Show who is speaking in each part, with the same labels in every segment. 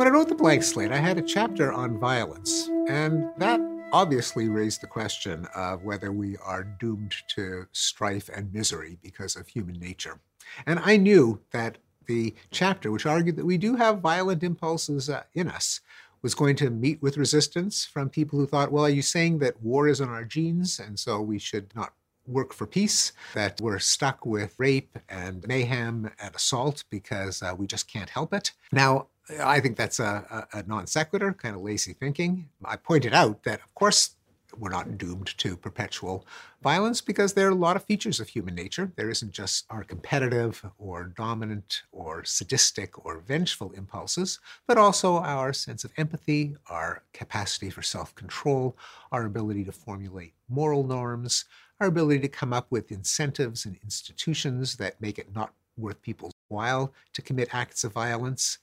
Speaker 1: When I wrote The Blank Slate, I had a chapter on violence, and that obviously raised the question of whether we are doomed to strife and misery because of human nature. And I knew that the chapter, which argued that we do have violent impulses uh, in us, was going to meet with resistance from people who thought, well, are you saying that war is in our genes and so we should not work for peace, that we're stuck with rape and mayhem and assault because uh, we just can't help it? Now, I think that's a, a, a non sequitur, kind of lazy thinking. I pointed out that, of course, we're not doomed to perpetual violence because there are a lot of features of human nature. There isn't just our competitive or dominant or sadistic or vengeful impulses, but also our sense of empathy, our capacity for self control, our ability to formulate moral norms, our ability to come up with incentives and institutions that make it not worth people's while to commit acts of violence.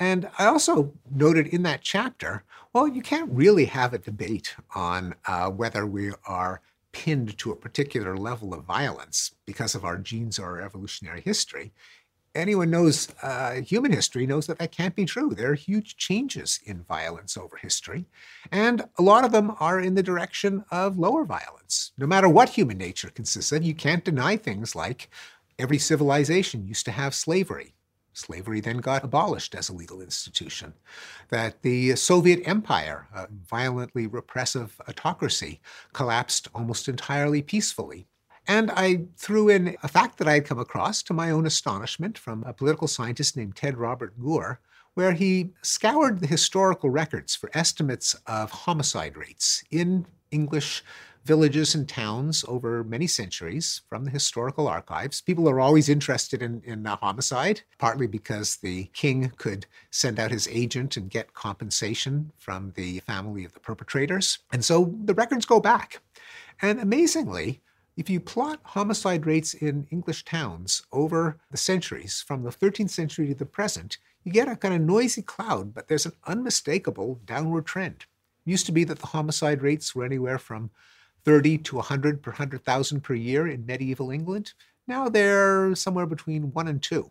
Speaker 1: And I also noted in that chapter, well, you can't really have a debate on uh, whether we are pinned to a particular level of violence because of our genes or our evolutionary history. Anyone knows uh, human history knows that that can't be true. There are huge changes in violence over history, and a lot of them are in the direction of lower violence. No matter what human nature consists of, you can't deny things like every civilization used to have slavery. Slavery then got abolished as a legal institution. That the Soviet Empire, a violently repressive autocracy, collapsed almost entirely peacefully. And I threw in a fact that I had come across to my own astonishment from a political scientist named Ted Robert Gurr, where he scoured the historical records for estimates of homicide rates in English villages and towns over many centuries from the historical archives. People are always interested in, in homicide, partly because the king could send out his agent and get compensation from the family of the perpetrators. And so the records go back. And amazingly, if you plot homicide rates in English towns over the centuries, from the 13th century to the present, you get a kind of noisy cloud, but there's an unmistakable downward trend. It used to be that the homicide rates were anywhere from 30 to 100 per 100,000 per year in medieval England. Now they're somewhere between 1 and 2.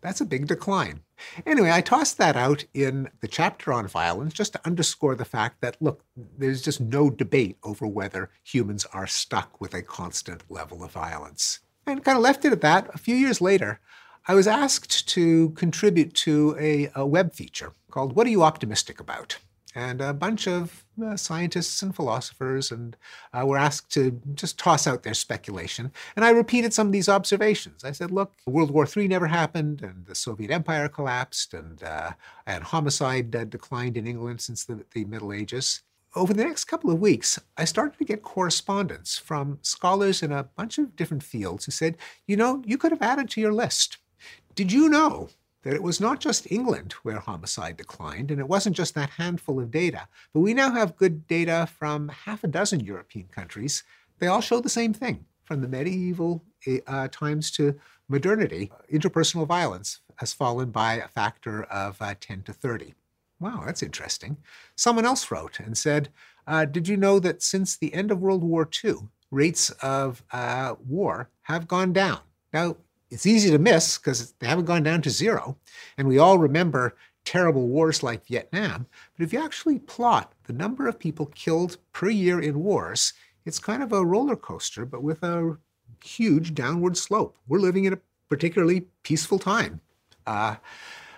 Speaker 1: That's a big decline. Anyway, I tossed that out in the chapter on violence just to underscore the fact that, look, there's just no debate over whether humans are stuck with a constant level of violence. And kind of left it at that. A few years later, I was asked to contribute to a, a web feature called What Are You Optimistic About? And a bunch of uh, scientists and philosophers and uh, were asked to just toss out their speculation. And I repeated some of these observations. I said, look, World War III never happened, and the Soviet Empire collapsed, and, uh, and homicide uh, declined in England since the, the Middle Ages. Over the next couple of weeks, I started to get correspondence from scholars in a bunch of different fields who said, you know, you could have added to your list. Did you know that it was not just England where homicide declined, and it wasn't just that handful of data, but we now have good data from half a dozen European countries. They all show the same thing from the medieval uh, times to modernity. Interpersonal violence has fallen by a factor of uh, 10 to 30. Wow, that's interesting. Someone else wrote and said, uh, Did you know that since the end of World War II, rates of uh, war have gone down? Now, it's easy to miss because they haven't gone down to zero. And we all remember terrible wars like Vietnam. But if you actually plot the number of people killed per year in wars, it's kind of a roller coaster, but with a huge downward slope. We're living in a particularly peaceful time. Uh,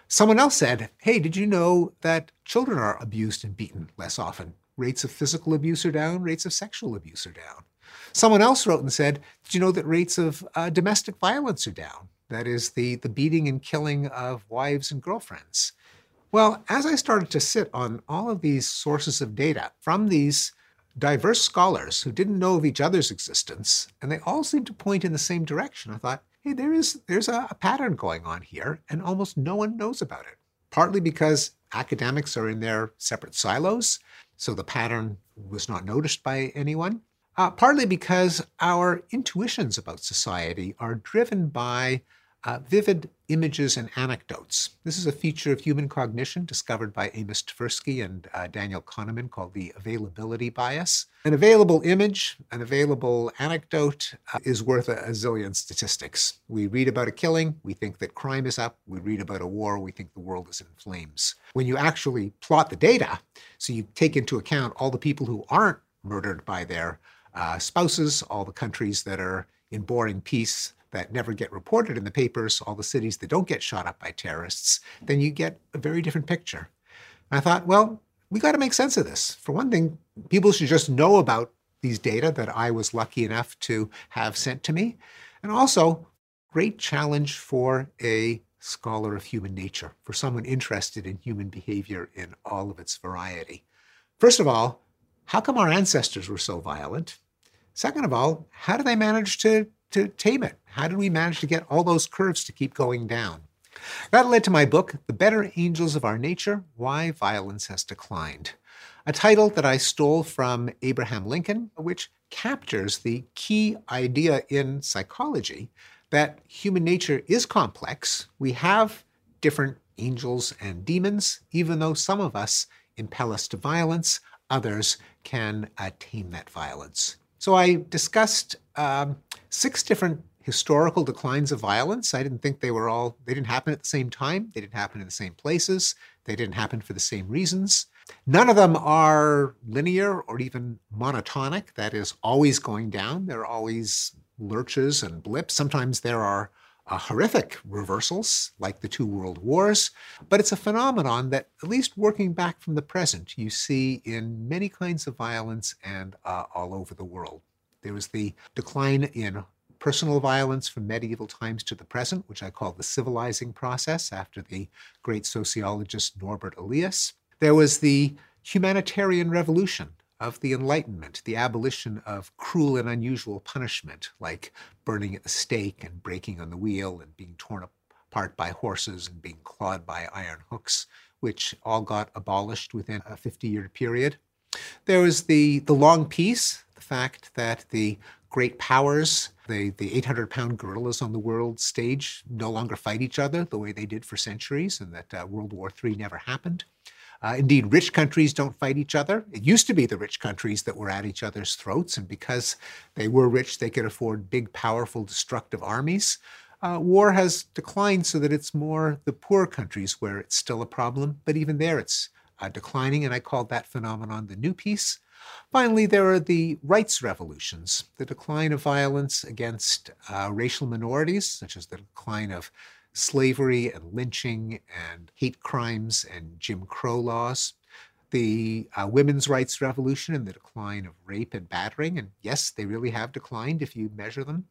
Speaker 1: someone else said, Hey, did you know that children are abused and beaten less often? Rates of physical abuse are down, rates of sexual abuse are down. Someone else wrote and said, Did you know that rates of uh, domestic violence are down? That is, the, the beating and killing of wives and girlfriends. Well, as I started to sit on all of these sources of data from these diverse scholars who didn't know of each other's existence, and they all seemed to point in the same direction, I thought, hey, there is there's a, a pattern going on here, and almost no one knows about it. Partly because academics are in their separate silos, so the pattern was not noticed by anyone. Uh, partly because our intuitions about society are driven by uh, vivid images and anecdotes. This is a feature of human cognition discovered by Amos Tversky and uh, Daniel Kahneman called the availability bias. An available image, an available anecdote uh, is worth a, a zillion statistics. We read about a killing, we think that crime is up. We read about a war, we think the world is in flames. When you actually plot the data, so you take into account all the people who aren't murdered by their uh, spouses, all the countries that are in boring peace, that never get reported in the papers, all the cities that don't get shot up by terrorists, then you get a very different picture. And I thought, well, we got to make sense of this. For one thing, people should just know about these data that I was lucky enough to have sent to me. And also, great challenge for a scholar of human nature, for someone interested in human behavior in all of its variety. First of all, how come our ancestors were so violent? Second of all, how do they manage to to tame it? How did we manage to get all those curves to keep going down? That led to my book, The Better Angels of Our Nature Why Violence Has Declined, a title that I stole from Abraham Lincoln, which captures the key idea in psychology that human nature is complex. We have different angels and demons, even though some of us impel us to violence, others can tame that violence. So I discussed um, six different historical declines of violence. I didn't think they were all, they didn't happen at the same time. They didn't happen in the same places. They didn't happen for the same reasons. None of them are linear or even monotonic, that is, always going down. There are always lurches and blips. Sometimes there are uh, horrific reversals, like the two world wars, but it's a phenomenon that, at least working back from the present, you see in many kinds of violence and uh, all over the world. There was the decline in personal violence from medieval times to the present, which I call the civilizing process after the great sociologist Norbert Elias. There was the humanitarian revolution of the Enlightenment, the abolition of cruel and unusual punishment, like burning at the stake and breaking on the wheel and being torn apart by horses and being clawed by iron hooks, which all got abolished within a 50 year period. There was the, the long peace, the fact that the great powers, the, the 800 pound gorillas on the world stage, no longer fight each other the way they did for centuries, and that uh, World War III never happened. Uh, indeed, rich countries don't fight each other. It used to be the rich countries that were at each other's throats, and because they were rich, they could afford big, powerful, destructive armies. Uh, war has declined so that it's more the poor countries where it's still a problem, but even there it's uh, declining, and I call that phenomenon the new peace. Finally, there are the rights revolutions, the decline of violence against uh, racial minorities, such as the decline of slavery and lynching and hate crimes and Jim Crow laws, the uh, women's rights revolution and the decline of rape and battering. And yes, they really have declined if you measure them.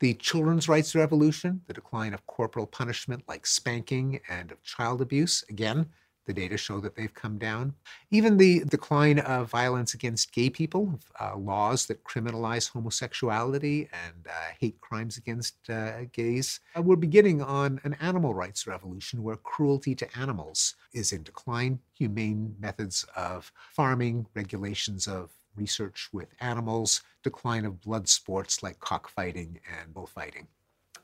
Speaker 1: The children's rights revolution, the decline of corporal punishment like spanking and of child abuse. Again, the data show that they've come down. Even the decline of violence against gay people, uh, laws that criminalize homosexuality and uh, hate crimes against uh, gays. Uh, we're beginning on an animal rights revolution where cruelty to animals is in decline. Humane methods of farming, regulations of research with animals, decline of blood sports like cockfighting and bullfighting.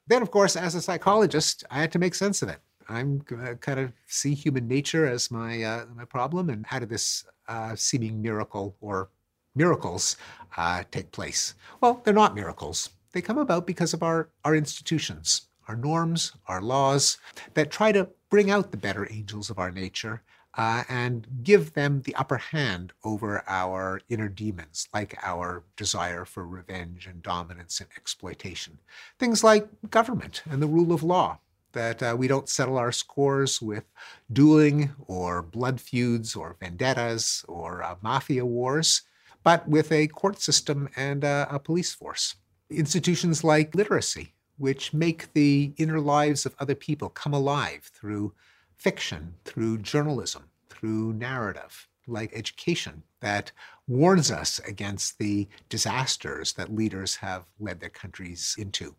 Speaker 1: Then, of course, as a psychologist, I had to make sense of it. I'm kind of see human nature as my uh, my problem, and how did this uh, seeming miracle or miracles uh, take place? Well, they're not miracles. They come about because of our our institutions, our norms, our laws that try to bring out the better angels of our nature uh, and give them the upper hand over our inner demons, like our desire for revenge and dominance and exploitation. Things like government and the rule of law that uh, we don't settle our scores with dueling or blood feuds or vendettas or uh, mafia wars, but with a court system and uh, a police force. Institutions like literacy, which make the inner lives of other people come alive through fiction, through journalism, through narrative, like education that warns us against the disasters that leaders have led their countries into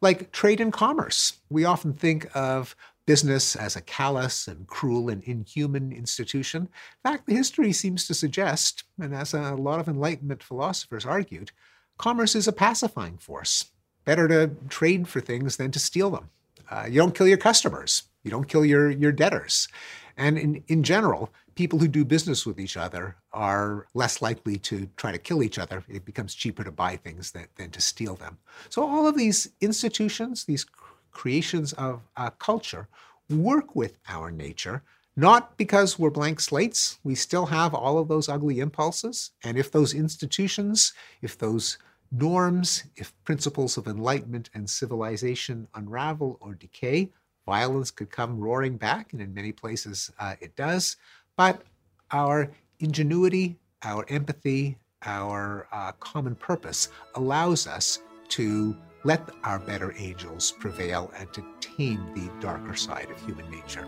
Speaker 1: like trade and commerce. We often think of business as a callous and cruel and inhuman institution. In fact, the history seems to suggest, and as a lot of Enlightenment philosophers argued, commerce is a pacifying force. Better to trade for things than to steal them. Uh, you don't kill your customers. You don't kill your, your debtors. And in, in general, people who do business with each other are less likely to try to kill each other. It becomes cheaper to buy things than, than to steal them. So all of these institutions, these creations of uh, culture, work with our nature, not because we're blank slates. We still have all of those ugly impulses. And if those institutions, if those norms, if principles of enlightenment and civilization unravel or decay, violence could come roaring back, and in many places uh, it does. But our ingenuity, our empathy, our uh, common purpose allows us to let our better angels prevail and to tame the darker side of human nature.